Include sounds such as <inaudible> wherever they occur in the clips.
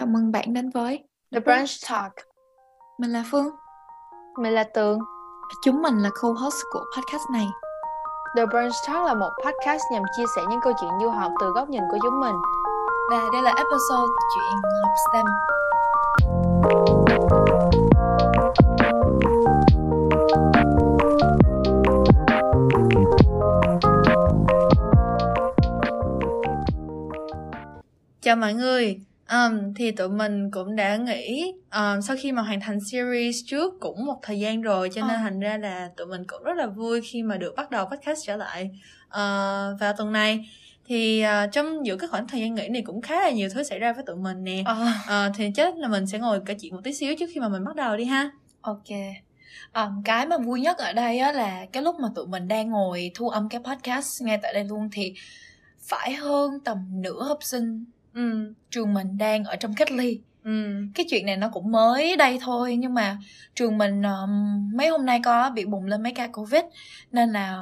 Chào mừng bạn đến với The Brunch Talk. Mình là Phương Mình là Tường. Chúng mình là co-host của podcast này The Brunch Talk là một podcast nhằm chia sẻ những câu chuyện du học từ góc nhìn của chúng mình. Và đây là episode chuyện học STEM Chào mọi người, um, thì tụi mình cũng đã nghĩ um, sau khi mà hoàn thành series trước cũng một thời gian rồi cho nên Ờ. thành ra là tụi mình cũng rất là vui khi mà được bắt đầu podcast trở lại uh, vào tuần này thì uh, trong giữa cái khoảng thời gian nghỉ này cũng khá là nhiều thứ xảy ra với tụi mình nè Ờ, Ờ, thì chắc là mình sẽ ngồi kể chuyện một tí xíu trước khi mà mình bắt đầu đi ha Ok. Um, cái mà vui nhất ở đây á là cái lúc mà tụi mình đang ngồi thu âm cái podcast ngay tại đây luôn thì phải hơn tầm nửa học sinh ừ trường mình đang ở trong cách ly. ừ Cái chuyện này nó cũng mới đây thôi nhưng mà trường mình um, mấy hôm nay có bị bùng lên mấy ca Covid nên là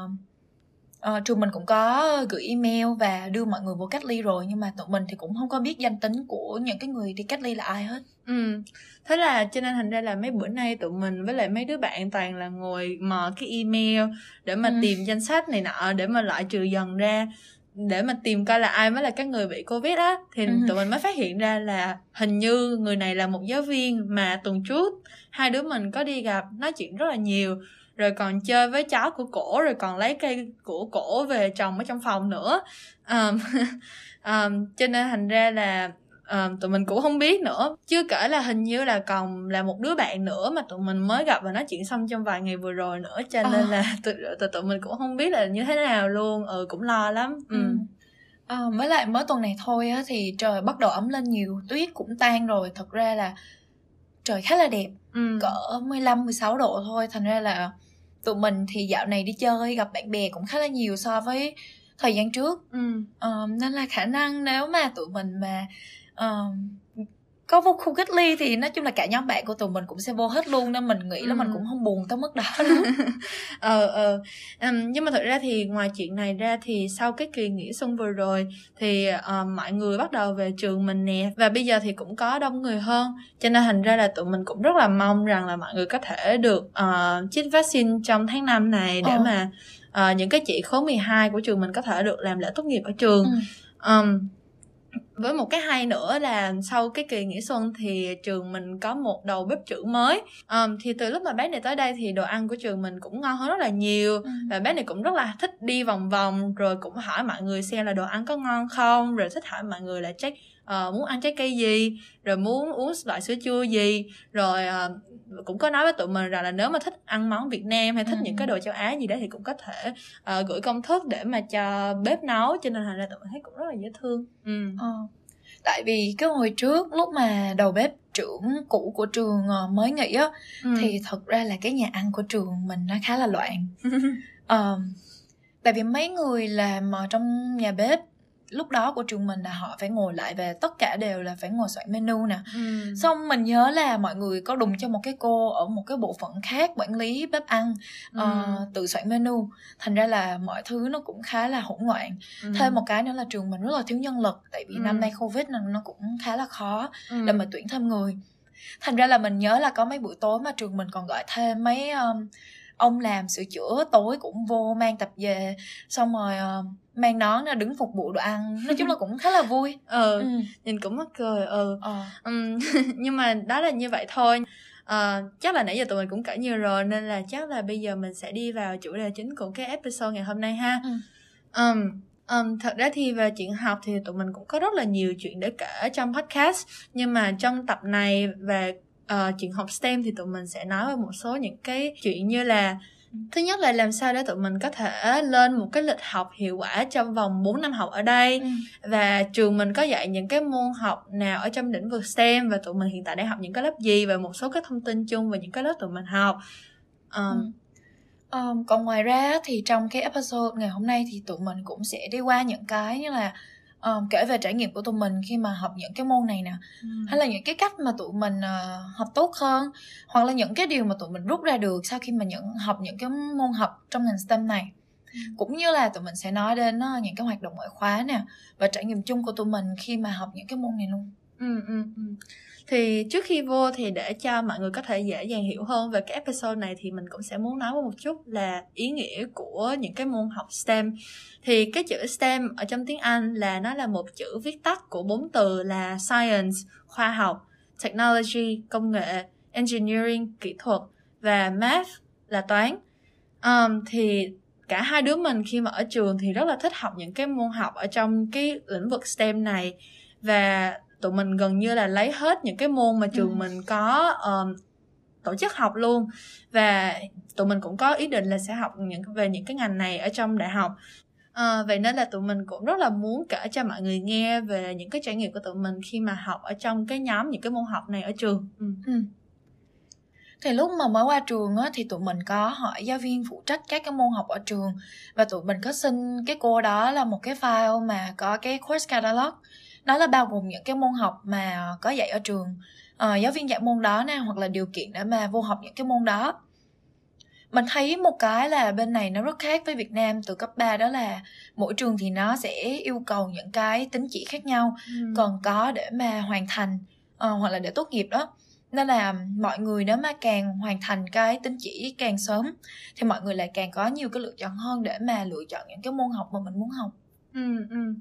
ờ, trường mình cũng có gửi email và đưa mọi người vô cách ly rồi nhưng mà tụi mình thì cũng không có biết danh tính của những cái người đi cách ly là ai hết. Ừ, thế là cho nên thành ra là mấy bữa nay tụi mình với lại mấy đứa bạn toàn là ngồi mò cái email để mà Ừ. tìm danh sách này nọ để mà loại trừ dần ra để mà tìm coi là ai mới là các người bị covid á thì Ừ. tụi mình mới phát hiện ra là hình như người này là một giáo viên mà tuần trước hai đứa mình có đi gặp nói chuyện rất là nhiều rồi còn chơi với chó của cổ rồi còn lấy cây của cổ về trồng ở trong phòng nữa um, um, <laughs> cho nên thành ra là Ờ, tụi mình cũng không biết nữa chưa kể là hình như là còn là một đứa bạn nữa mà tụi mình mới gặp và nói chuyện xong trong vài ngày vừa rồi nữa cho nên Ờ. là <laughs> tụi, tụi tụi mình cũng không biết là như thế nào luôn ừ cũng lo lắm ừ. Ừ. Ờ, với lại mới tuần này thôi á thì trời bắt đầu ấm lên nhiều, tuyết cũng tan rồi, thật ra là trời khá là đẹp, Ừ. cỡ 15 16 độ thôi, thành ra là tụi mình thì dạo này đi chơi gặp bạn bè cũng khá là nhiều so với thời gian trước. Ừ. Ờ, nên là khả năng nếu mà tụi mình mà ờ, có vô khu cách ly thì nói chung là cả nhóm bạn của tụi mình cũng sẽ vô hết luôn nên mình nghĩ là Ừ. mình cũng không buồn tới mức đó <laughs> lắm. ờ ờ Ừm, nhưng mà thật ra thì ngoài chuyện này ra thì sau cái kỳ nghỉ xuân vừa rồi thì ờ, mọi người bắt đầu về trường mình nè và bây giờ thì cũng có đông người hơn cho nên thành ra là tụi mình cũng rất là mong rằng là mọi người có thể được uh, chích vaccine trong tháng 5 này để Ờ. mà ờ, những cái chị khối 12 của trường mình có thể được làm lễ tốt nghiệp ở trường Ừ. Ừm, với một cái hay nữa là sau cái kỳ nghỉ xuân thì trường mình có một đầu bếp trưởng mới Ừm, thì từ lúc mà bác này tới đây thì đồ ăn của trường mình cũng ngon hơn rất là nhiều Ừ. và bác này cũng rất là thích đi vòng vòng rồi cũng hỏi mọi người xem là đồ ăn có ngon không rồi thích hỏi mọi người là chắc ờ, muốn ăn trái cây gì rồi muốn uống loại sữa chua gì rồi ờ, cũng có nói với tụi mình rằng là nếu mà thích ăn món Việt Nam hay thích Ừ. những cái đồ châu Á gì đó thì cũng có thể ờ, gửi công thức để mà cho bếp nấu cho nên thành ra tụi mình thấy cũng rất là dễ thương ừ. Ờ. Tại vì cái hồi trước lúc mà đầu bếp trưởng cũ của trường mới nghỉ á Ừ. thì thật ra là cái nhà ăn của trường mình nó khá là loạn. <laughs> Ờ, tại vì mấy người làm ở trong nhà bếp lúc đó của trường mình là họ phải ngồi lại và tất cả đều là phải ngồi soạn menu nè. ừ. Xong mình nhớ là mọi người có đùng cho một cái cô ở một cái bộ phận khác quản lý bếp ăn Ừ. tự soạn menu. Thành ra là mọi thứ nó cũng khá là hỗn loạn Ừ. thêm một cái nữa là trường mình rất là thiếu nhân lực tại vì Ừ. năm nay covid nên nó cũng khá là khó ừ. để mà tuyển thêm người thành ra là mình nhớ là có mấy buổi tối mà trường mình còn gọi thêm mấy um, ông làm sửa chữa tối cũng vô mang tập về xong rồi um, mang nón ra đứng phục vụ đồ ăn nói chung là cũng khá là vui ừ. <laughs> ừ. nhìn cũng mắc cười ừ ờ. Ừm, <laughs> nhưng mà đó là như vậy thôi Ờ, chắc là nãy giờ tụi mình cũng kể nhiều rồi nên là chắc là bây giờ mình sẽ đi vào chủ đề chính của cái episode ngày hôm nay ha Ừ. Ừm, ừm, thật ra thì về chuyện học thì tụi mình cũng có rất là nhiều chuyện để kể trong podcast nhưng mà trong tập này về ờ, chuyện học STEM thì tụi mình sẽ nói về một số những cái chuyện như là thứ nhất là làm sao để tụi mình có thể lên một cái lịch học hiệu quả trong vòng 4 năm học ở đây Ừ. và trường mình có dạy những cái môn học nào ở trong lĩnh vực STEM và tụi mình hiện tại đang học những cái lớp gì và một số cái thông tin chung về những cái lớp tụi mình học um, Ừ. Um, còn ngoài ra thì trong cái episode ngày hôm nay thì tụi mình cũng sẽ đi qua những cái như là um, kể về trải nghiệm của tụi mình khi mà học những cái môn này nè hay là những cái cách mà tụi mình ờ, học tốt hơn hoặc là những cái điều mà tụi mình rút ra được sau khi mà những học những cái môn học trong ngành STEM này Ừ. cũng như là tụi mình sẽ nói đến ờ, những cái hoạt động ngoại khóa nè và trải nghiệm chung của tụi mình khi mà học những cái môn này luôn ừ, ừ, ừ thì trước khi vô thì để cho mọi người có thể dễ dàng hiểu hơn về cái episode này thì mình cũng sẽ muốn nói một chút là ý nghĩa của những cái môn học STEM. Thì cái chữ STEM ở trong tiếng Anh là nó là một chữ viết tắt của bốn từ là science khoa học technology công nghệ engineering kỹ thuật và math là toán. Um, thì cả hai đứa mình khi mà ở trường thì rất là thích học những cái môn học ở trong cái lĩnh vực STEM này. Và tụi mình gần như là lấy hết những cái môn mà trường ừ. mình có um, tổ chức học luôn và tụi mình cũng có ý định là sẽ học những về những cái ngành này ở trong đại học à, vậy nên là tụi mình cũng rất là muốn kể cho mọi người nghe về những cái trải nghiệm của tụi mình khi mà học ở trong cái nhóm những cái môn học này ở trường ừ. Ừ. thì lúc mà mới qua trường á thì tụi mình có hỏi giáo viên phụ trách các cái môn học ở trường và tụi mình có xin cái cô đó là một cái file mà có cái course catalog đó là bao gồm những cái môn học mà có dạy ở trường. Uh, giáo viên dạy môn đó nè hoặc là điều kiện để mà vô học những cái môn đó. Mình thấy một cái là bên này nó rất khác với Việt Nam từ cấp 3 đó là mỗi trường thì nó sẽ yêu cầu những cái tính chỉ khác nhau ừ. còn có để mà hoàn thành uh, hoặc là để tốt nghiệp đó. Nên là mọi người nếu mà càng hoàn thành cái tính chỉ càng sớm thì mọi người lại càng có nhiều cái lựa chọn hơn để mà lựa chọn những cái môn học mà mình muốn học. Ừ, ừ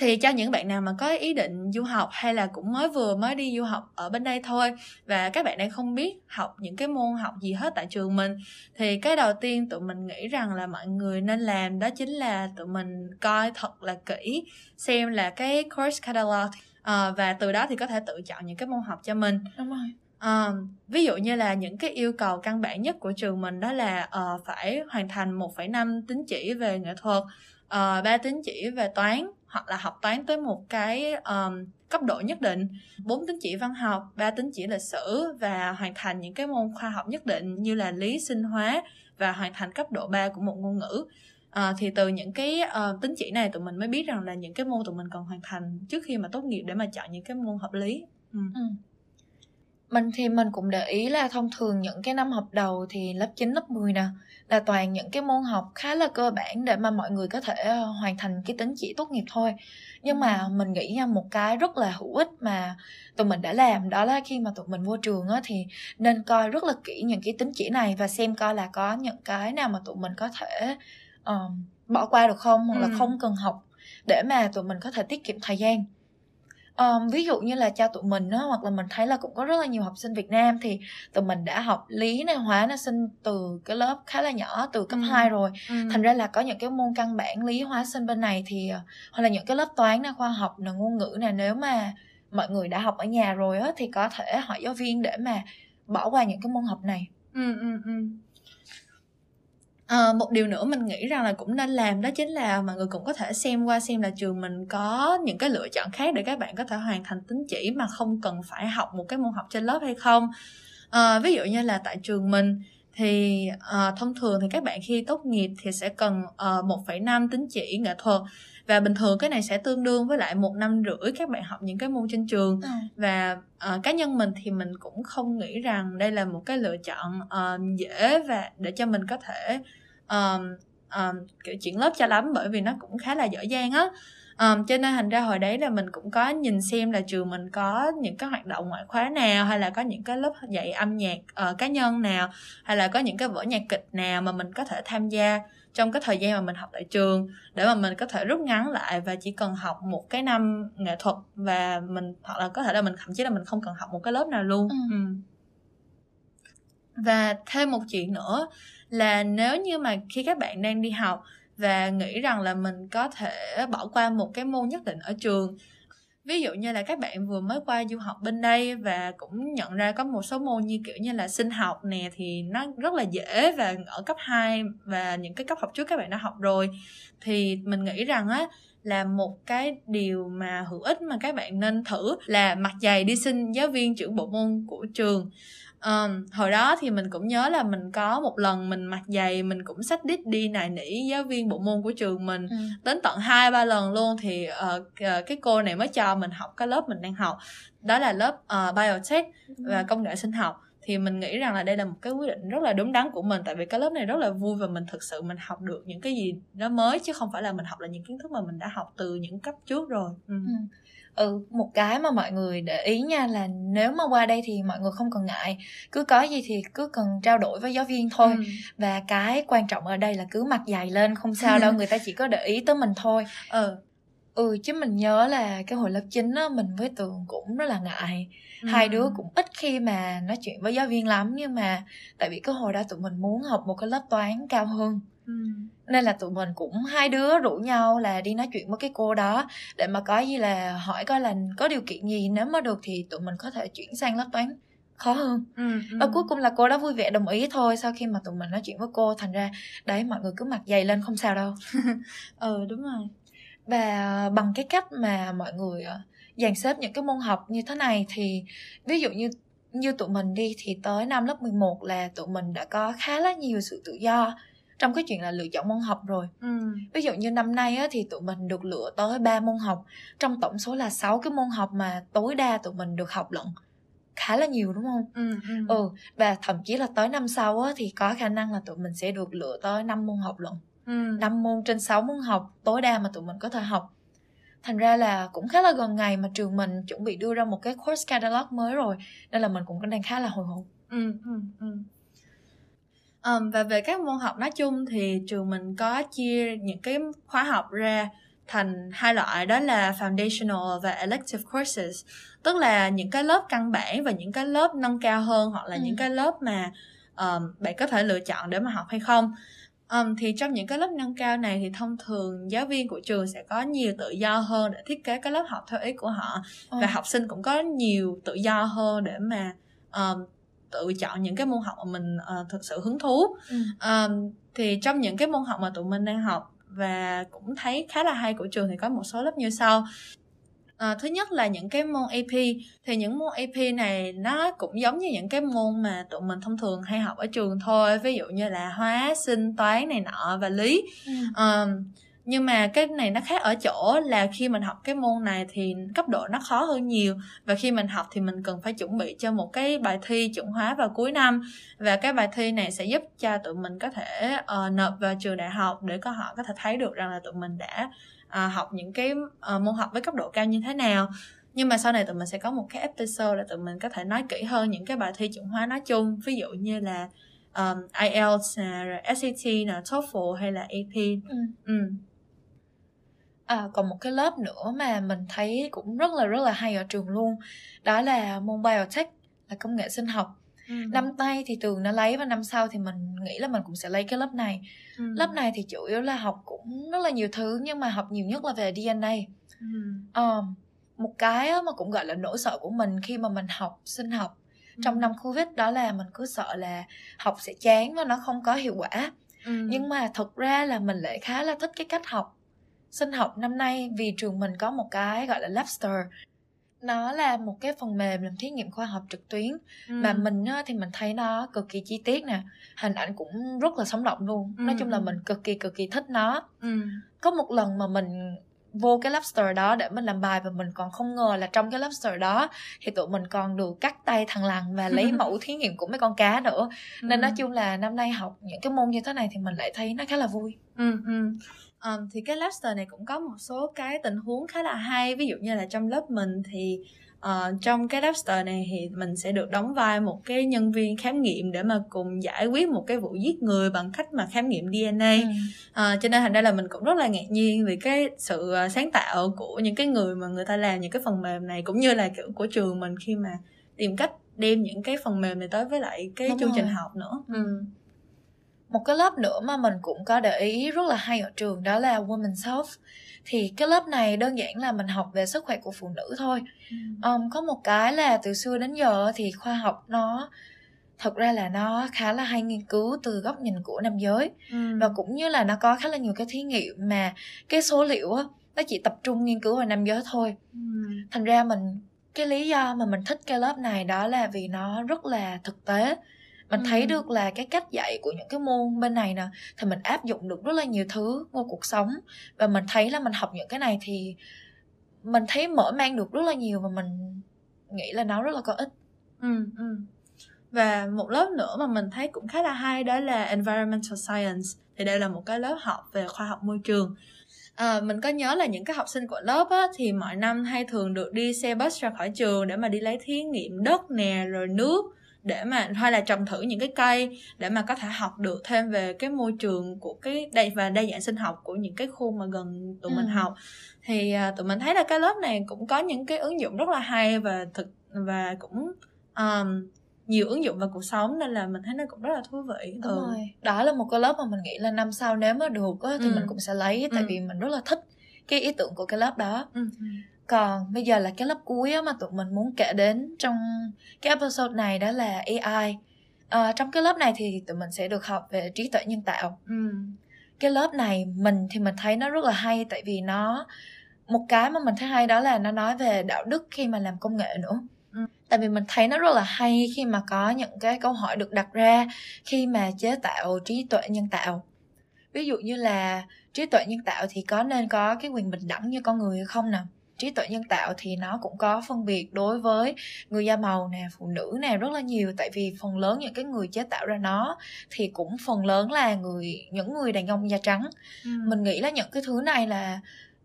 thì cho những bạn nào mà có ý định du học hay là cũng mới vừa mới đi du học ở bên đây thôi và các bạn đang không biết học những cái môn học gì hết tại trường mình thì cái đầu tiên tụi mình nghĩ rằng là mọi người nên làm đó chính là tụi mình coi thật là kỹ xem là cái course catalog uh, và từ đó thì có thể tự chọn những cái môn học cho mình. Đúng rồi. À, ví dụ như là những cái yêu cầu căn bản nhất của trường mình đó là uh, phải hoàn thành 1,5 tín chỉ về nghệ thuật, uh, 3 tín chỉ về toán hoặc là học toán tới một cái um, cấp độ nhất định. Bốn tín chỉ văn học ba tín chỉ lịch sử và hoàn thành những cái môn khoa học nhất định như là lý sinh hóa và hoàn thành cấp độ 3 của một ngôn ngữ. À, thì từ những cái uh, tín chỉ này tụi mình mới biết rằng là những cái môn tụi mình cần hoàn thành trước khi mà tốt nghiệp để mà chọn những cái môn hợp lý. Ừ. Ừ mình thì mình cũng để ý là thông thường những cái năm học đầu thì lớp 9, lớp 10 nè là toàn những cái môn học khá là cơ bản để mà mọi người có thể ờ, hoàn thành cái tính chỉ tốt nghiệp thôi. Nhưng mà mình nghĩ nha một cái rất là hữu ích mà tụi mình đã làm đó là khi mà tụi mình vô trường á thì nên coi rất là kỹ những cái tính chỉ này và xem coi là có những cái nào mà tụi mình có thể um, bỏ qua được không hoặc là không cần học để mà tụi mình có thể tiết kiệm thời gian um, ví dụ như là cho tụi mình á hoặc là mình thấy là cũng có rất là nhiều học sinh Việt Nam thì tụi mình đã học lý này hóa này sinh từ cái lớp khá là nhỏ từ cấp ừ. 2 rồi ừ. thành ra là có những cái môn căn bản lý hóa sinh bên này thì ờ, hoặc là những cái lớp toán này khoa học là ngôn ngữ này nếu mà mọi người đã học ở nhà rồi á thì có thể hỏi giáo viên để mà bỏ qua những cái môn học này ừ, ừ, ừ. À, một điều nữa mình nghĩ rằng là cũng nên làm đó chính là mọi người cũng có thể xem qua xem là trường mình có những cái lựa chọn khác để các bạn có thể hoàn thành tín chỉ mà không cần phải học một cái môn học trên lớp hay không à, ví dụ như là tại trường mình thì uh, thông thường thì các bạn khi tốt nghiệp thì sẽ cần uh, 1,5 tín chỉ nghệ thuật và bình thường cái này sẽ tương đương với lại một năm rưỡi các bạn học những cái môn trên trường ừ. và uh, cá nhân mình thì mình cũng không nghĩ rằng đây là một cái lựa chọn uh, dễ và để cho mình có thể um, um, kiểu chuyển lớp cho lắm bởi vì nó cũng khá là dở dang á um, cho nên thành ra hồi đấy là mình cũng có nhìn xem là trường mình có những cái hoạt động ngoại khóa nào hay là có những cái lớp dạy âm nhạc uh, cá nhân nào hay là có những cái vở nhạc kịch nào mà mình có thể tham gia trong cái thời gian mà mình học tại trường để mà mình có thể rút ngắn lại và chỉ cần học một cái năm nghệ thuật và mình hoặc là có thể là mình thậm chí là mình không cần học một cái lớp nào luôn ừ. Ừ. và thêm một chuyện nữa là nếu như mà khi các bạn đang đi học và nghĩ rằng là mình có thể bỏ qua một cái môn nhất định ở trường, ví dụ như là các bạn vừa mới qua du học bên đây và cũng nhận ra có một số môn như kiểu như là sinh học nè, thì nó rất là dễ và ở cấp 2 và những cái cấp học trước các bạn đã học rồi, thì mình nghĩ rằng á, là một cái điều mà hữu ích mà các bạn nên thử là mặt dày đi xin giáo viên trưởng bộ môn của trường. Um, hồi đó thì mình cũng nhớ là mình có một lần mình mặc giày mình cũng sách đít đi nài nỉ giáo viên bộ môn của trường mình ừ. đến tận hai ba lần luôn thì uh, cái cô này mới cho mình học cái lớp mình đang học đó là lớp uh, biotech ừ. và công nghệ sinh học thì mình nghĩ rằng là đây là một cái quyết định rất là đúng đắn của mình tại vì cái lớp này rất là vui và mình thực sự mình học được những cái gì nó mới chứ không phải là mình học là những kiến thức mà mình đã học từ những cấp trước rồi ừ. Ừ ừ một cái mà mọi người để ý nha là nếu mà qua đây thì mọi người không cần ngại. Cứ có gì thì cứ cần trao đổi với giáo viên thôi. Ừ. và cái quan trọng ở đây là cứ mặt dày lên không sao đâu <laughs> người ta chỉ có để ý tới mình thôi. Ừ. Ừ chứ mình nhớ là cái hồi lớp 9 á mình với tường cũng rất là ngại. Hai đứa Ừ. cũng ít khi mà nói chuyện với giáo viên lắm nhưng mà tại vì cái hồi đó tụi mình muốn học một cái lớp toán cao hơn Ừ. nên là tụi mình cũng hai đứa rủ nhau là đi nói chuyện với cái cô đó để mà có gì là hỏi coi là có điều kiện gì nếu mà được thì tụi mình có thể chuyển sang lớp toán khó hơn Ừ. Ừ. và cuối cùng là cô đó vui vẻ đồng ý thôi sau khi mà tụi mình nói chuyện với cô thành ra đấy mọi người cứ mặt dày lên không sao đâu <laughs> ừ đúng rồi và bằng cái cách mà mọi người ờ, dàn xếp những cái môn học như thế này thì ví dụ như như tụi mình đi thì tới năm lớp 11 là tụi mình đã có khá là nhiều sự tự do trong cái chuyện là lựa chọn môn học rồi ừ. ví dụ như năm nay á, thì tụi mình được lựa tới 3 môn học trong tổng số là 6 cái môn học mà tối đa tụi mình được học lận khá là nhiều đúng không Ừ. Ừ. ừ và thậm chí là tới năm sau á, thì có khả năng là tụi mình sẽ được lựa tới 5 môn học lận Ừ. 5 môn trên 6 môn học tối đa mà tụi mình có thể học thành ra là cũng khá là gần ngày mà trường mình chuẩn bị đưa ra một cái course catalog mới rồi nên là mình cũng đang khá là hồi hộp Ừ, ừ, ừ. Ờm, và về các môn học nói chung thì trường mình có chia những cái khóa học ra thành hai loại đó là foundational và elective courses. Tức là những cái lớp căn bản và những cái lớp nâng cao hơn hoặc là Ừ. những cái lớp mà ờm, bạn có thể lựa chọn để mà học hay không. Ờm, thì trong những cái lớp nâng cao này thì thông thường giáo viên của trường sẽ có nhiều tự do hơn để thiết kế cái lớp học theo ý của họ. Và học sinh cũng có nhiều tự do hơn để mà um, tự chọn những cái môn học mà mình uh, thực sự hứng thú. Ừ. um, thì trong những cái môn học mà tụi mình đang học và cũng thấy khá là hay của trường thì có một số lớp như sau. Ờ, thứ nhất là những cái môn AP thì những môn AP này nó cũng giống như những cái môn mà tụi mình thông thường hay học ở trường thôi. Ví dụ như là hóa sinh toán này nọ và lý. Ừ. Ờm, nhưng mà cái này nó khác ở chỗ là khi mình học cái môn này thì cấp độ nó khó hơn nhiều và khi mình học thì mình cần phải chuẩn bị cho một cái bài thi chuẩn hóa vào cuối năm và cái bài thi này sẽ giúp cho tụi mình có thể ờ, nộp vào trường đại học để có họ có thể thấy được rằng là tụi mình đã ờ, học những cái ờ, môn học với cấp độ cao như thế nào nhưng mà sau này tụi mình sẽ có một cái episode là tụi mình có thể nói kỹ hơn những cái bài thi chuẩn hóa nói chung ví dụ như là um, IELTS nè, rồi SAT nè, TOEFL hay là AP. Ừ. Ừ. À, còn một cái lớp nữa mà mình thấy cũng rất là rất là hay ở trường luôn đó là môn biotech là công nghệ sinh học Ừ. năm nay thì tường nó lấy và năm sau thì mình nghĩ là mình cũng sẽ lấy cái lớp này Ừ. lớp này thì chủ yếu là học cũng rất là nhiều thứ nhưng mà học nhiều nhất là về DNA Ừ. Ờ, một cái mà cũng gọi là nỗi sợ của mình khi mà mình học sinh học trong năm covid đó là mình cứ sợ là học sẽ chán và nó không có hiệu quả Ừ. nhưng mà thực ra là mình lại khá là thích cái cách học sinh học năm nay vì trường mình có một cái gọi là Labster nó là một cái phần mềm làm thí nghiệm khoa học trực tuyến Ừ. mà mình á, thì mình thấy nó cực kỳ chi tiết nè hình ảnh cũng rất là sống động luôn nói Ừ, chung là ừ. mình cực kỳ cực kỳ thích nó Ừ. có một lần mà mình vô cái lobster đó để mình làm bài và mình còn không ngờ là trong cái lobster đó thì tụi mình còn được cắt tay thằng lằn và lấy <laughs> mẫu thí nghiệm của mấy con cá nữa nên Ừ. nói chung là năm nay học những cái môn như thế này thì mình lại thấy nó khá là vui Ừ, ừ. Ờm, thì cái Labster này cũng có một số cái tình huống khá là hay ví dụ như là trong lớp mình thì ờ, trong cái Labster này thì mình sẽ được đóng vai một cái nhân viên khám nghiệm để mà cùng giải quyết một cái vụ giết người bằng cách mà khám nghiệm DNA Ừ. Ờ, cho nên thành ra là mình cũng rất là ngạc nhiên vì cái sự ờ, sáng tạo của những cái người mà người ta làm những cái phần mềm này cũng như là kiểu của trường mình khi mà tìm cách đem những cái phần mềm này tới với lại cái Đúng chương trình rồi. học nữa ừ. một cái lớp nữa mà mình cũng có để ý rất là hay ở trường đó là Women's Health thì cái lớp này đơn giản là mình học về sức khỏe của phụ nữ thôi. Um, có một cái là từ xưa đến giờ thì khoa học nó thật ra là nó khá là hay nghiên cứu từ góc nhìn của nam giới. Ừ. và cũng như là nó có khá là nhiều cái thí nghiệm mà cái số liệu á nó chỉ tập trung nghiên cứu vào nam giới thôi. Ừ. thành ra mình cái lý do mà mình thích cái lớp này đó là vì nó rất là thực tế mình thấy Ừ. được là cái cách dạy của những cái môn bên này nè thì mình áp dụng được rất là nhiều thứ vô cuộc sống. Và mình thấy là mình học những cái này thì mình thấy mở mang được rất là nhiều và mình nghĩ là nó rất là có ích. Ừ, ừ. Và một lớp nữa mà mình thấy cũng khá là hay đó là Environmental Science. Thì đây là một cái lớp học về khoa học môi trường. À, mình có nhớ là những cái học sinh của lớp á, thì mọi năm hay thường được đi xe bus ra khỏi trường để mà đi lấy thí nghiệm đất nè rồi nước để mà hay là trồng thử những cái cây để mà có thể học được thêm về cái môi trường của cái đây và đa dạng sinh học của những cái khu mà gần tụi ừ. mình học thì à, tụi mình thấy là cái lớp này cũng có những cái ứng dụng rất là hay và thực và cũng um, nhiều ứng dụng vào cuộc sống nên là mình thấy nó cũng rất là thú vị đúng ừ. rồi đó là một cái lớp mà mình nghĩ là năm sau nếu mà được á, thì ừ. mình cũng sẽ lấy tại ừ. vì mình rất là thích cái ý tưởng của cái lớp đó ừ. Còn bây giờ là cái lớp cuối á, mà tụi mình muốn kể đến trong cái episode này đó là AI à, trong cái lớp này thì tụi mình sẽ được học về trí tuệ nhân tạo. Ừ. cái lớp này mình thì mình thấy nó rất là hay tại vì nó một cái mà mình thấy hay đó là nó nói về đạo đức khi mà làm công nghệ nữa. Ừ. tại vì mình thấy nó rất là hay khi mà có những cái câu hỏi được đặt ra khi mà chế tạo trí tuệ nhân tạo. Ví dụ như là trí tuệ nhân tạo thì có nên có cái quyền bình đẳng như con người hay không nè trí tuệ nhân tạo thì nó cũng có phân biệt đối với người da màu nè phụ nữ nè rất là nhiều tại vì phần lớn những cái người chế tạo ra nó thì cũng phần lớn là người những người đàn ông da trắng ừ. mình nghĩ là những cái thứ này là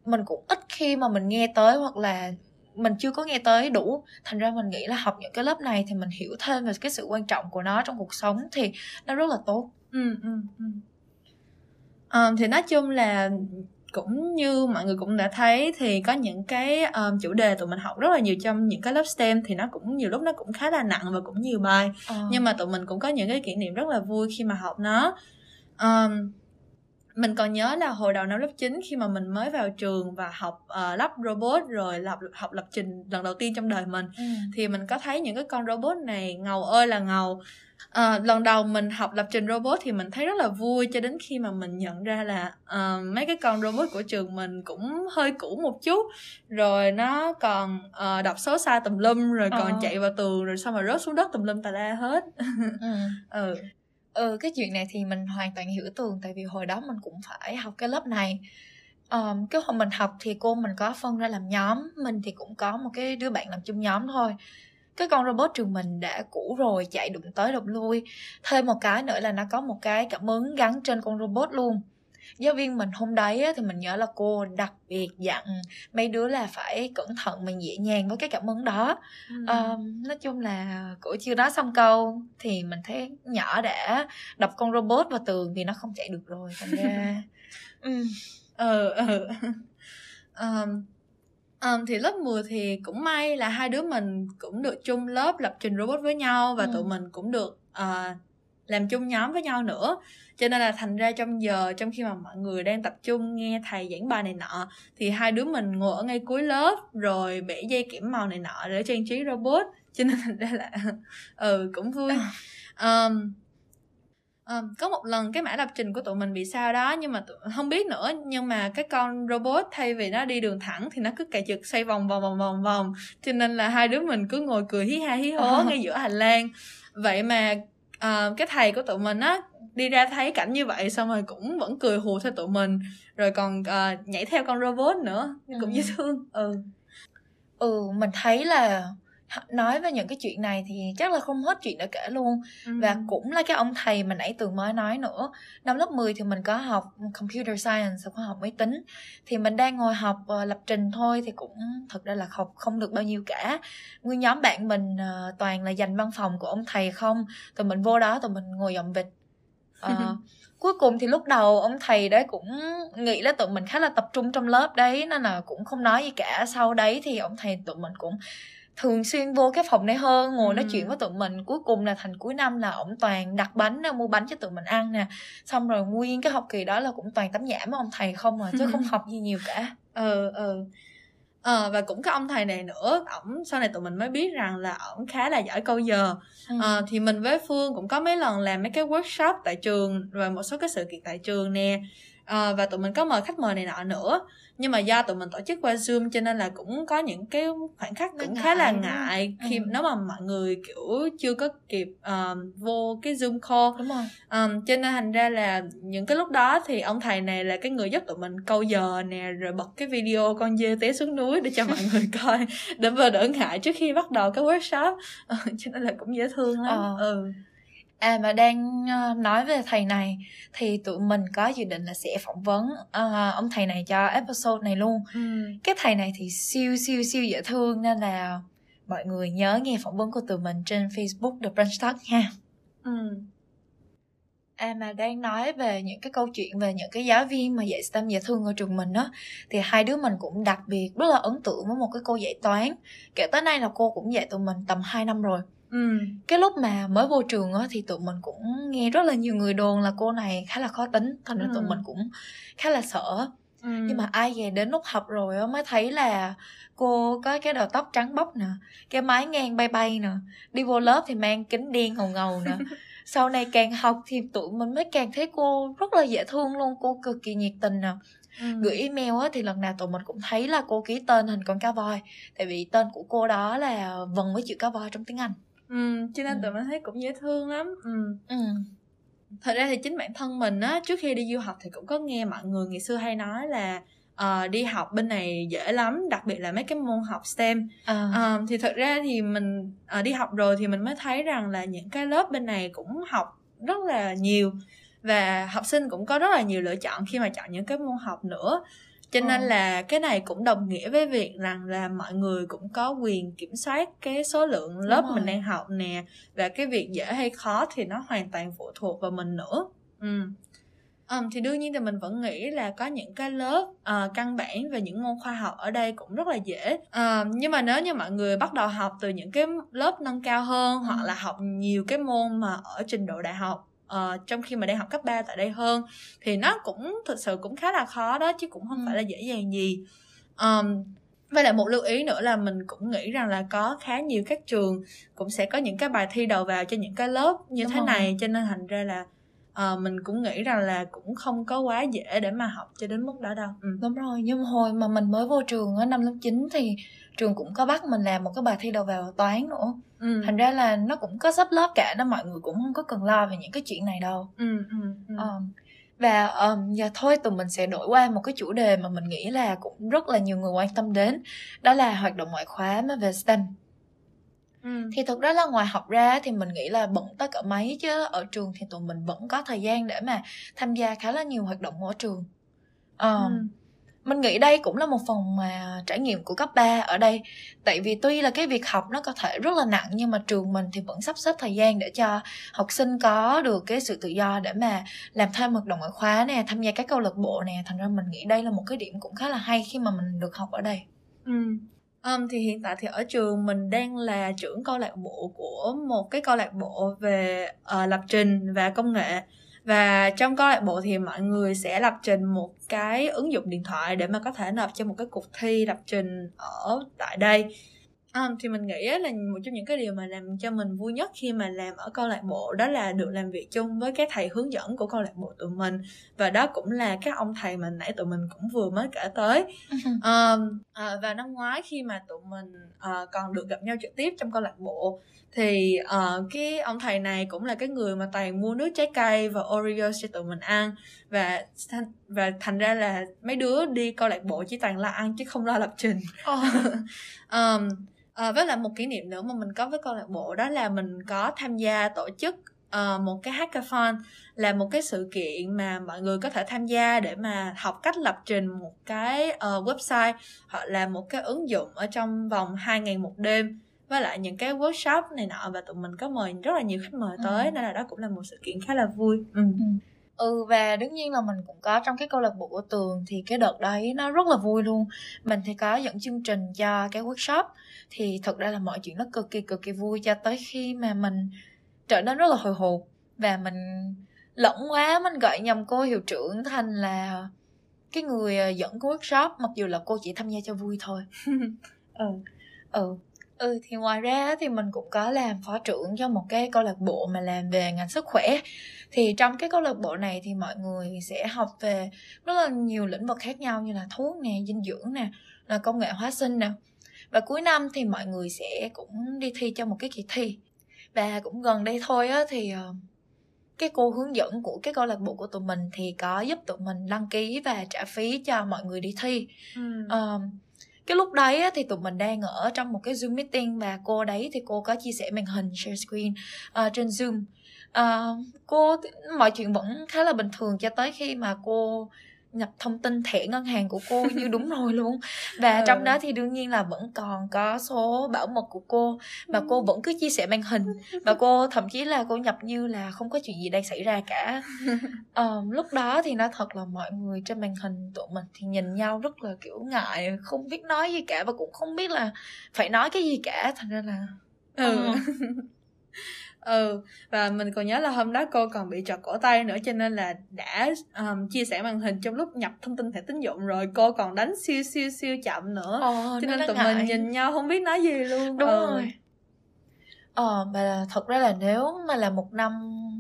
mình cũng ít khi mà mình nghe tới hoặc là mình chưa có nghe tới đủ thành ra mình nghĩ là học những cái lớp này thì mình hiểu thêm về cái sự quan trọng của nó trong cuộc sống thì nó rất là tốt ừ, ừ, ừ. À, thì nói chung là cũng như mọi người cũng đã thấy thì có những cái um, chủ đề tụi mình học rất là nhiều trong những cái lớp STEM thì nó cũng nhiều lúc nó cũng khá là nặng và cũng nhiều bài ờ. nhưng mà tụi mình cũng có những cái kỷ niệm rất là vui khi mà học nó um, mình còn nhớ là hồi đầu năm lớp 9 khi mà mình mới vào trường và học uh, lắp robot rồi học học lập trình lần đầu tiên trong đời mình ừ. thì mình có thấy những cái con robot này ngầu ơi là ngầu uh, lần đầu mình học lập trình robot thì mình thấy rất là vui cho đến khi mà mình nhận ra là uh, mấy cái con robot của trường mình cũng hơi cũ một chút. Rồi nó còn uh, đọc số sai tùm lum rồi còn ờ. chạy vào tường rồi xong rồi rớt xuống đất tùm lum tà la hết. <laughs> Ừ. ừ. Ừ cái chuyện này thì mình hoàn toàn hiểu tường tại vì hồi đó mình cũng phải học cái lớp này. Um, cái hồi mình học thì cô mình có phân ra làm nhóm mình thì cũng có một cái đứa bạn làm chung nhóm thôi cái con robot trường mình đã cũ rồi chạy đụng tới đụng lui. Thêm một cái nữa là nó có một cái cảm ứng gắn trên con robot luôn. Giáo viên mình hôm đấy thì mình nhớ là cô đặc biệt dặn mấy đứa là phải cẩn thận mình nhẹ nhàng với cái cảm ứng đó. Ừ. um, nói chung là cổ chưa nói xong câu thì mình thấy nhỏ đã đập con robot vào tường vì nó không chạy được rồi thành ra ừ ừ ừ um, um, thì lớp 10 thì cũng may là hai đứa mình cũng được chung lớp lập trình robot với nhau và ừ. tụi mình cũng được uh, làm chung nhóm với nhau nữa. Cho nên là thành ra trong giờ trong khi mà mọi người đang tập trung nghe thầy giảng bài này nọ thì hai đứa mình ngồi ở ngay cuối lớp rồi bẻ dây kiểm màu này nọ để trang trí robot. Cho nên thành ra là <laughs> ừ cũng vui. Um, um, có một lần cái mã lập trình của tụi mình bị sao đó nhưng mà tụi, không biết nữa nhưng mà cái con robot thay vì nó đi đường thẳng thì nó cứ cày chực xoay vòng vòng vòng vòng vòng. Cho nên là hai đứa mình cứ ngồi cười hí ha hí hố ngay giữa hành lang. Vậy mà uh, cái thầy của tụi mình á đi ra thấy cảnh như vậy xong rồi cũng vẫn cười hù theo tụi mình. Rồi còn uh, nhảy theo con robot nữa ừ. cũng dễ thương. Ừ. Ừ mình thấy là nói về những cái chuyện này thì chắc là không hết chuyện để kể luôn. Ừ. và cũng là cái ông thầy mà nãy tường mới nói nữa. Năm lớp 10 thì mình có học computer science khoa học máy tính. Thì mình đang ngồi học uh, lập trình thôi thì cũng thật ra là học không được bao nhiêu cả. Nguyên nhóm bạn mình uh, toàn là dành văn phòng của ông thầy không? Tụi mình vô đó tụi mình ngồi dòng vịt. Uh, <laughs> cuối cùng thì lúc đầu ông thầy đấy cũng nghĩ là tụi mình khá là tập trung trong lớp đấy nên là cũng không nói gì cả. Sau đấy thì ông thầy tụi mình cũng thường xuyên vô cái phòng này hơn ngồi ừ. nói chuyện với tụi mình. Cuối cùng là thành cuối năm là ổng toàn đặt bánh ra mua bánh cho tụi mình ăn nè. Xong rồi nguyên cái học kỳ đó là cũng toàn tấm với ông thầy không à chứ không <laughs> học gì nhiều cả. Ừ ừ. Ờ và cũng có ông thầy này nữa. Ổng sau này tụi mình mới biết rằng là ổng khá là giỏi câu giờ. Ừ. ờ, thì mình với phương cũng có mấy lần làm mấy cái workshop tại trường và một số cái sự kiện tại trường nè ờ, và tụi mình có mời khách mời này nọ nữa. Nhưng mà do tụi mình tổ chức qua zoom cho nên là cũng có những cái khoảnh khắc cũng khá là ngại khi ừ. nếu mà mọi người kiểu chưa có kịp um, vô cái zoom call. Đúng rồi. Um, cho nên thành ra là những cái lúc đó thì ông thầy này là cái người giúp tụi mình câu giờ nè rồi bật cái video con dê té xuống núi để cho mọi người <laughs> coi. Để vừa đỡ ngại trước khi bắt đầu cái workshop. Uh, cho nên là cũng dễ thương lắm. Ờ. ừ À mà đang uh, nói về thầy này thì tụi mình có dự định là sẽ phỏng vấn uh, ông thầy này cho episode này luôn. Ừ. Cái thầy này thì siêu siêu siêu dễ thương nên là mọi người nhớ nghe phỏng vấn của tụi mình trên Facebook The Brunch Talk nha. Ừ. À mà đang nói về những cái câu chuyện về những cái giáo viên mà dạy STEM dễ thương ở trường mình á thì hai đứa mình cũng đặc biệt rất là ấn tượng với một cái cô dạy toán. Kể tới nay là cô cũng dạy tụi mình tầm 2 năm rồi. Ừ. Cái lúc mà mới vô trường á thì tụi mình cũng nghe rất là nhiều người đồn là cô này khá là khó tính, thành ra ừ. tụi mình cũng khá là sợ. Ừ. Nhưng mà ai về đến lúc học rồi á mới thấy là cô có cái đầu tóc trắng bóc nè, cái mái ngang bay bay nè, đi vô lớp thì mang kính đen ngầu ngầu nè. <laughs> sau này càng học thì tụi mình mới càng thấy cô rất là dễ thương luôn cô cực kỳ nhiệt tình nè ừ. gửi email á thì lần nào tụi mình cũng thấy là cô ký tên hình con cá voi tại vì tên của cô đó là vần với chữ cá voi trong tiếng anh ừ cho nên ừ. tụi mình thấy cũng dễ thương lắm. Ừ. Ừ. Thật ra thì chính bản thân mình á trước khi đi du học thì cũng có nghe mọi người ngày xưa hay nói là uh, đi học bên này dễ lắm đặc biệt là mấy cái môn học STEM. À. uh, thì thật ra thì mình uh, đi học rồi thì mình mới thấy rằng là những cái lớp bên này cũng học rất là nhiều và học sinh cũng có rất là nhiều lựa chọn khi mà chọn những cái môn học nữa cho nên ờ. là cái này cũng đồng nghĩa với việc rằng là mọi người cũng có quyền kiểm soát cái số lượng lớp mình đang học nè và cái việc dễ hay khó thì nó hoàn toàn phụ thuộc vào mình nữa ừ. Um, thì đương nhiên thì mình vẫn nghĩ là có những cái lớp uh, căn bản về những môn khoa học ở đây cũng rất là dễ uh, nhưng mà nếu như mọi người bắt đầu học từ những cái lớp nâng cao hơn ừ. hoặc là học nhiều cái môn mà ở trình độ đại học uh, trong khi mà đang học cấp 3 tại đây hơn thì nó cũng thực sự cũng khá là khó đó chứ cũng không ừ. phải là dễ dàng gì um, với lại một lưu ý nữa là mình cũng nghĩ rằng là có khá nhiều các trường cũng sẽ có những cái bài thi đầu vào cho những cái lớp như Đúng thế rồi. này cho nên thành ra là uh, mình cũng nghĩ rằng là cũng không có quá dễ để mà học cho đến mức đó đâu ừ. đúng rồi nhưng hồi mà mình mới vô trường ở năm lớp 9 thì trường cũng có bắt mình làm một cái bài thi đầu vào toán nữa ừ. thành ra là nó cũng có sắp lớp cả đó mọi người cũng không có cần lo về những cái chuyện này đâu ừ, ừ, ừ. Um, và um, giờ thôi tụi mình sẽ đổi qua một cái chủ đề mà mình nghĩ là cũng rất là nhiều người quan tâm đến đó là hoạt động ngoại khóa mà về STEM Ừ. thì thực ra là ngoài học ra thì mình nghĩ là bận tất cả mấy chứ ở trường thì tụi mình vẫn có thời gian để mà tham gia khá là nhiều hoạt động ở trường uh, ừ mình nghĩ đây cũng là một phần mà trải nghiệm của cấp 3 ở đây. Tại vì tuy là cái việc học nó có thể rất là nặng nhưng mà trường mình thì vẫn sắp xếp thời gian để cho học sinh có được cái sự tự do để mà làm thêm hoạt động ngoại khóa nè tham gia các câu lạc bộ nè. Thành ra mình nghĩ đây là một cái điểm cũng khá là hay khi mà mình được học ở đây. Ừ. Um, thì hiện tại thì ở trường mình đang là trưởng câu lạc bộ của một cái câu lạc bộ về uh, lập trình và công nghệ và trong câu lạc bộ thì mọi người sẽ lập trình một cái ứng dụng điện thoại để mà có thể nộp cho một cái cuộc thi lập trình ở tại đây. À, thì mình nghĩ là một trong những cái điều mà làm cho mình vui nhất khi mà làm ở câu lạc bộ đó là được làm việc chung với cái thầy hướng dẫn của câu lạc bộ tụi mình. Và đó cũng là các ông thầy mà nãy tụi mình cũng vừa mới kể tới. <laughs> À, à, và năm ngoái khi mà tụi mình à, còn được gặp nhau trực tiếp trong câu lạc bộ thì uh, cái ông thầy này cũng là cái người mà toàn mua nước trái cây và Oreo cho tụi mình ăn. Và và thành ra là mấy đứa đi câu lạc bộ chỉ toàn là ăn chứ không lo lập trình. Oh. um, à, với lại một kỷ niệm nữa mà mình có với câu lạc bộ đó là mình có tham gia tổ chức uh, một cái hackathon là một cái sự kiện mà mọi người có thể tham gia để mà học cách lập trình một cái uh, website hoặc là một cái ứng dụng ở trong vòng 2 ngày một đêm với lại những cái workshop này nọ và tụi mình có mời rất là nhiều khách mời tới ừ. nên là đó cũng là một sự kiện khá là vui. Ừ. ừ. Ừ và đương nhiên là mình cũng có trong cái câu lạc bộ của tường thì cái đợt đấy nó rất là vui luôn. Mình thì có dẫn chương trình cho cái workshop thì thật ra là mọi chuyện nó cực kỳ cực kỳ vui cho tới khi mà mình trở nên rất là hồi hộp và mình lẫn quá mình gọi nhầm cô hiệu trưởng thành là cái người ờ, dẫn cái workshop mặc dù là cô chỉ tham gia cho vui thôi. <laughs> Ừ. Ừ Ừ thì ngoài ra thì mình cũng có làm phó trưởng cho một cái câu lạc bộ mà làm về ngành sức khỏe. Thì trong cái câu lạc bộ này thì mọi người sẽ học về rất là nhiều lĩnh vực khác nhau như là thuốc nè, dinh dưỡng nè, là công nghệ hóa sinh nè. Và cuối năm thì mọi người sẽ cũng đi thi cho một cái kỳ thi. Và cũng gần đây thôi á thì ờ, cái cô hướng dẫn của cái câu lạc bộ của tụi mình thì có giúp tụi mình đăng ký và trả phí cho mọi người đi thi. Ừ. Uh, cái lúc đấy á, thì tụi mình đang ở trong một cái zoom meeting và cô đấy thì cô có chia sẻ màn hình share screen uh, trên zoom. Uh, cô mọi chuyện vẫn khá là bình thường cho tới khi mà cô nhập thông tin thẻ ngân hàng của cô như đúng rồi <laughs> luôn và ừ. trong đó thì đương nhiên là vẫn còn có số bảo mật của cô mà cô vẫn cứ chia sẻ màn hình và cô thậm chí là cô nhập như là không có chuyện gì đang xảy ra cả um, <laughs> lúc đó thì nó thật là mọi người trên màn hình tụi mình thì nhìn nhau rất là kiểu ngại không biết nói gì cả và cũng không biết là phải nói cái gì cả thành ra là ừ. <laughs> ừ và mình còn nhớ là hôm đó cô còn bị trật cổ tay nữa cho nên là đã um, chia sẻ màn hình trong lúc nhập thông tin thẻ tín dụng rồi cô còn đánh siêu siêu siêu chậm nữa ờ, cho nên tụi ngại. mình nhìn nhau không biết nói gì luôn đúng ừ. rồi ờ mà thật ra là nếu mà là một năm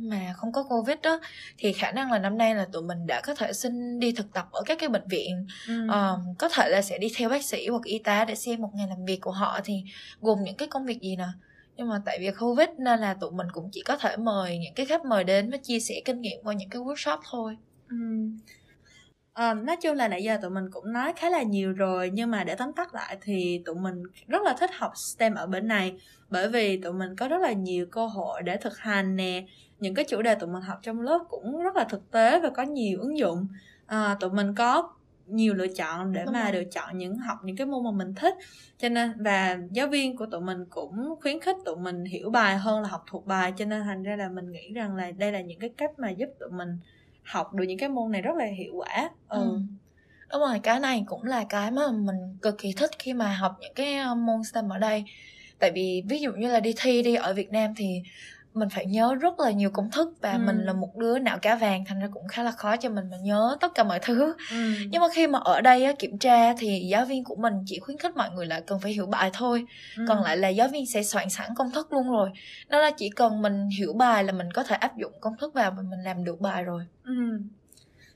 mà không có covid đó thì khả năng là năm nay là tụi mình đã có thể xin đi thực tập ở các cái bệnh viện ừ. ờ, có thể là sẽ đi theo bác sĩ hoặc y tá để xem một ngày làm việc của họ thì gồm những cái công việc gì nè nhưng mà tại vì covid nên là tụi mình cũng chỉ có thể mời những cái khách mời đến và chia sẻ kinh nghiệm qua những cái workshop thôi. Ừ. À, nói chung là nãy giờ tụi mình cũng nói khá là nhiều rồi nhưng mà để tóm tắt lại thì tụi mình rất là thích học STEM ở bên này bởi vì tụi mình có rất là nhiều cơ hội để thực hành nè. Những cái chủ đề tụi mình học trong lớp cũng rất là thực tế và có nhiều ứng dụng. À, tụi mình có nhiều lựa chọn để Đúng mà rồi. được chọn những học những cái môn mà mình thích cho nên và giáo viên của tụi mình cũng khuyến khích tụi mình hiểu bài hơn là học thuộc bài cho nên thành ra là mình nghĩ rằng là đây là những cái cách mà giúp tụi mình học được những cái môn này rất là hiệu quả ừ. ừ. đúng rồi cái này cũng là cái mà mình cực kỳ thích khi mà học những cái ờ, môn STEM ở đây tại vì ví dụ như là đi thi đi ở Việt Nam thì mình phải nhớ rất là nhiều công thức và ừ. mình là một đứa não cá vàng thành ra cũng khá là khó cho mình mà nhớ tất cả mọi thứ ừ. nhưng mà khi mà ở đây á, kiểm tra thì giáo viên của mình chỉ khuyến khích mọi người là cần phải hiểu bài thôi ừ. còn lại là giáo viên sẽ soạn sẵn công thức luôn rồi đó là chỉ cần mình hiểu bài là mình có thể áp dụng công thức vào và mình làm được bài rồi ừ.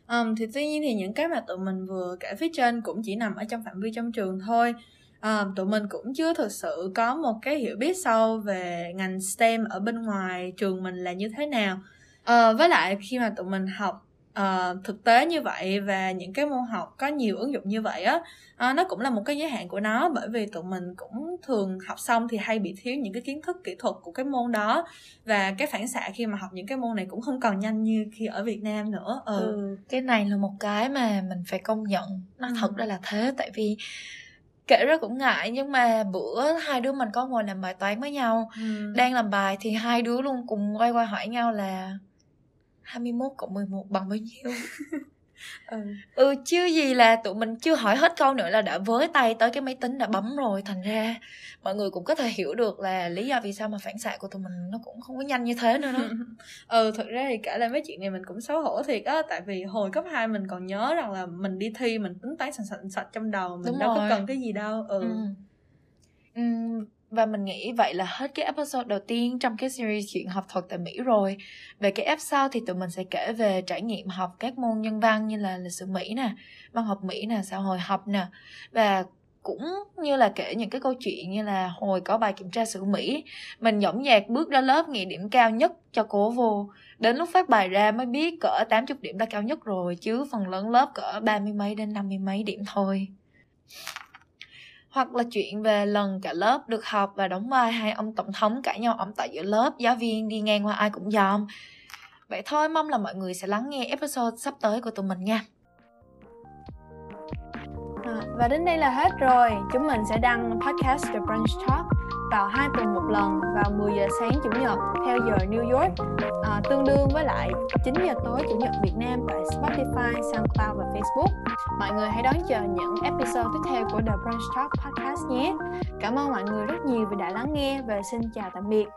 Um, thì tuy nhiên thì những cái mà tụi mình vừa kể phía trên cũng chỉ nằm ở trong phạm vi trong trường thôi à, tụi mình cũng chưa thực sự có một cái hiểu biết sâu về ngành STEM ở bên ngoài trường mình là như thế nào à, với lại khi mà tụi mình học uh, thực tế như vậy và những cái môn học có nhiều ứng dụng như vậy á uh, nó cũng là một cái giới hạn của nó bởi vì tụi mình cũng thường học xong thì hay bị thiếu những cái kiến thức kỹ thuật của cái môn đó và cái phản xạ khi mà học những cái môn này cũng không còn nhanh như khi ở Việt Nam nữa ừ. ừ cái này là một cái mà mình phải công nhận nó ừ. thật ra là thế tại vì kể ra cũng ngại nhưng mà bữa hai đứa mình có ngồi làm bài toán với nhau ừ. đang làm bài thì hai đứa luôn cùng quay qua hỏi nhau là 21 cộng 11 bằng bao nhiêu <laughs> ừ. ừ chứ gì là tụi mình chưa hỏi hết câu nữa là đã với tay tới cái máy tính đã bấm rồi thành ra mọi người cũng có thể hiểu được là lý do vì sao mà phản xạ của tụi mình nó cũng không có nhanh như thế nữa đó <laughs> ừ thực ra thì cả là mấy chuyện này mình cũng xấu hổ thiệt á tại vì hồi cấp 2 mình còn nhớ rằng là mình đi thi mình tính toán sạch sạch sạch trong đầu mình Đúng đâu rồi. có cần cái gì đâu ừ, ừ. ừ và mình nghĩ vậy là hết cái episode đầu tiên trong cái series chuyện học thuật tại Mỹ rồi. Về cái app sau thì tụi mình sẽ kể về trải nghiệm học các môn nhân văn như là lịch sử Mỹ nè, văn học Mỹ nè, xã hội học nè. Và cũng như là kể những cái câu chuyện như là hồi có bài kiểm tra sử Mỹ mình dõng dạc bước ra lớp nghĩ điểm cao nhất cho cố vô. Đến lúc phát bài ra mới biết cỡ 80 điểm là cao nhất rồi chứ phần lớn lớp cỡ ba mươi mấy đến năm mươi mấy điểm thôi hoặc là chuyện về lần cả lớp được học và đóng vai hai ông tổng thống cãi nhau ẩm tại giữa lớp giáo viên đi ngang qua ai cũng dòm. Vậy thôi mong là mọi người sẽ lắng nghe episode sắp tới của tụi mình nha. À, và đến đây là hết rồi. Chúng mình sẽ đăng podcast The Brunch Talk vào hai tuần một lần vào 10 giờ sáng chủ nhật theo giờ New York à, tương đương với lại 9 giờ tối chủ nhật Việt Nam tại Spotify, SoundCloud và Facebook. Mọi người hãy đón chờ những episode tiếp theo của The Brunch Talk Podcast nhé. Cảm ơn mọi người rất nhiều vì đã lắng nghe và xin chào tạm biệt.